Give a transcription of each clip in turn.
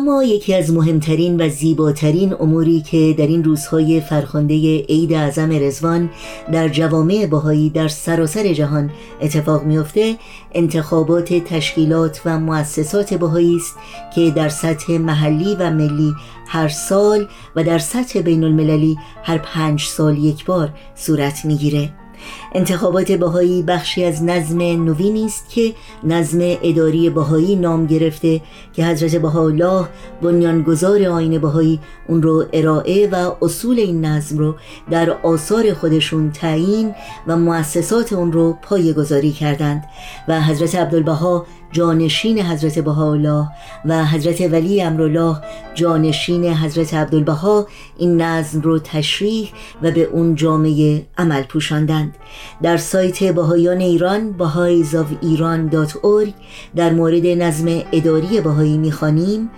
ما یکی از مهمترین و زیباترین اموری که در این روزهای فرخنده عید اعظم رزوان در جوامع باهایی در سراسر جهان اتفاق میافته انتخابات تشکیلات و مؤسسات باهایی است که در سطح محلی و ملی هر سال و در سطح بین المللی هر پنج سال یک بار صورت می‌گیره. انتخابات بهایی بخشی از نظم نوینی است که نظم اداری بهایی نام گرفته که حضرت بهاءالله بنیانگذار آین بهایی اون رو ارائه و اصول این نظم رو در آثار خودشون تعیین و مؤسسات اون رو پایه کردند. و حضرت عبدالبها جانشین حضرت بهاءالله و حضرت ولی امرالله. جانشین حضرت عبدالبها این نظم رو تشریح و به اون جامعه عمل پوشاندند. در سایت بهایان ایران بهایزاو ایران در مورد نظم اداری بهایی می‌خوانیم.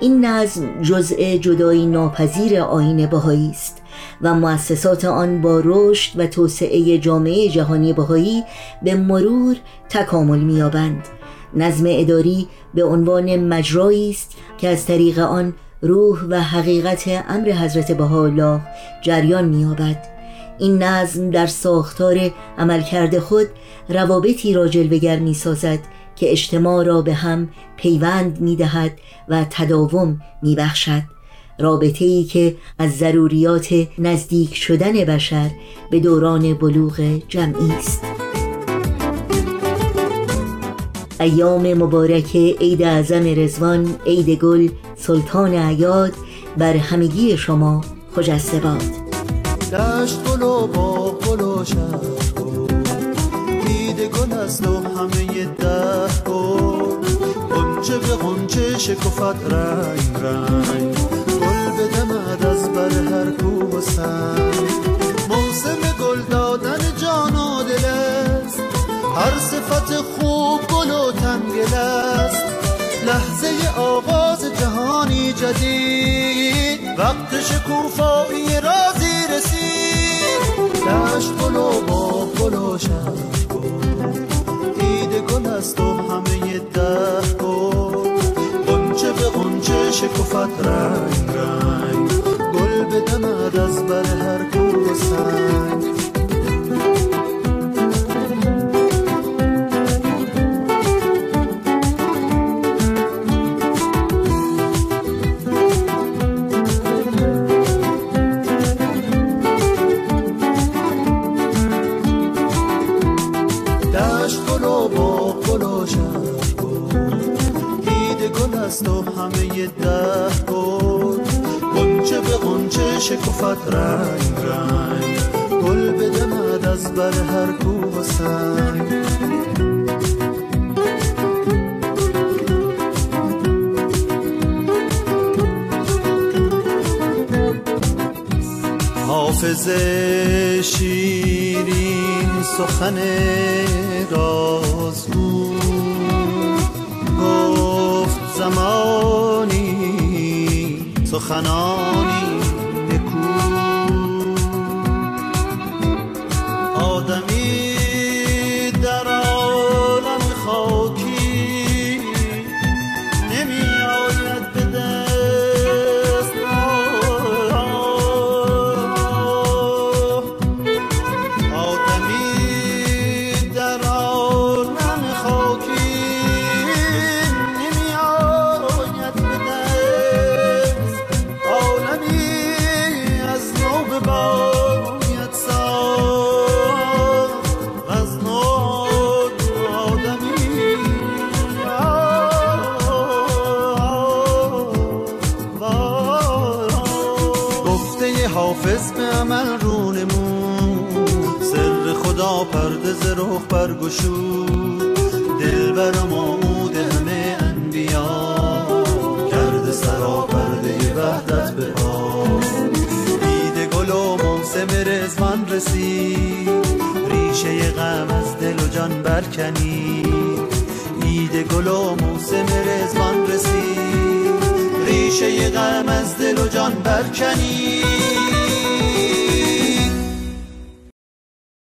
این نظم جزء جدایی ناپذیر آین بهایی است و مؤسسات آن با رشد و توسعه جامعه جهانی بهایی به مرور تکامل می‌یابند. نظم اداری به عنوان مجرایی است که از طریق آن روح و حقیقت امر حضرت بهاءالله جریان می‌یابد. این نظم در ساختار عملکرد خود روابطی را جلوگر می سازد که اجتماع را به هم پیوند می دهد و تداوم می بخشد رابطه ای که از ضروریات نزدیک شدن بشر به دوران بلوغ جمعی است. ایام مبارک عید اعظم رزوان عید گل سلطان عیاد بر همگی شما خجسته باد دشت گل و با گل و شهر دیده گل است و همه ده گل قنچه به قنچه شکفت رنگ رنگ. گل بدمد از بر هر کوه و سنگ. هر صفت خوب گل و تنگل است لحظه آغاز جهانی جدید. وقت شکوفایی رازی رسید. دشت گل و با گل و دیده گل است و همه ده گل قنچه به قنچه شکفت رنگ رنگ گل بدمد از بر هر کو سنگ شکفت رنگ رنگ. گل بدمد از بر هر کوه و سنگ. حافظ شیرین سخن رازگو. زمانی سخنانی حافظ به عمل رونمون سر خدا پرده ز رخ برگشود دل بر مامود همه انبیا. کرده سرا پرده وحدت به دید گل و موسم رزوان رسید. ریشه غم از دل و جان برکنی دید گل و موسم رزوان رسید. ریشه غم از دل جان برکنی.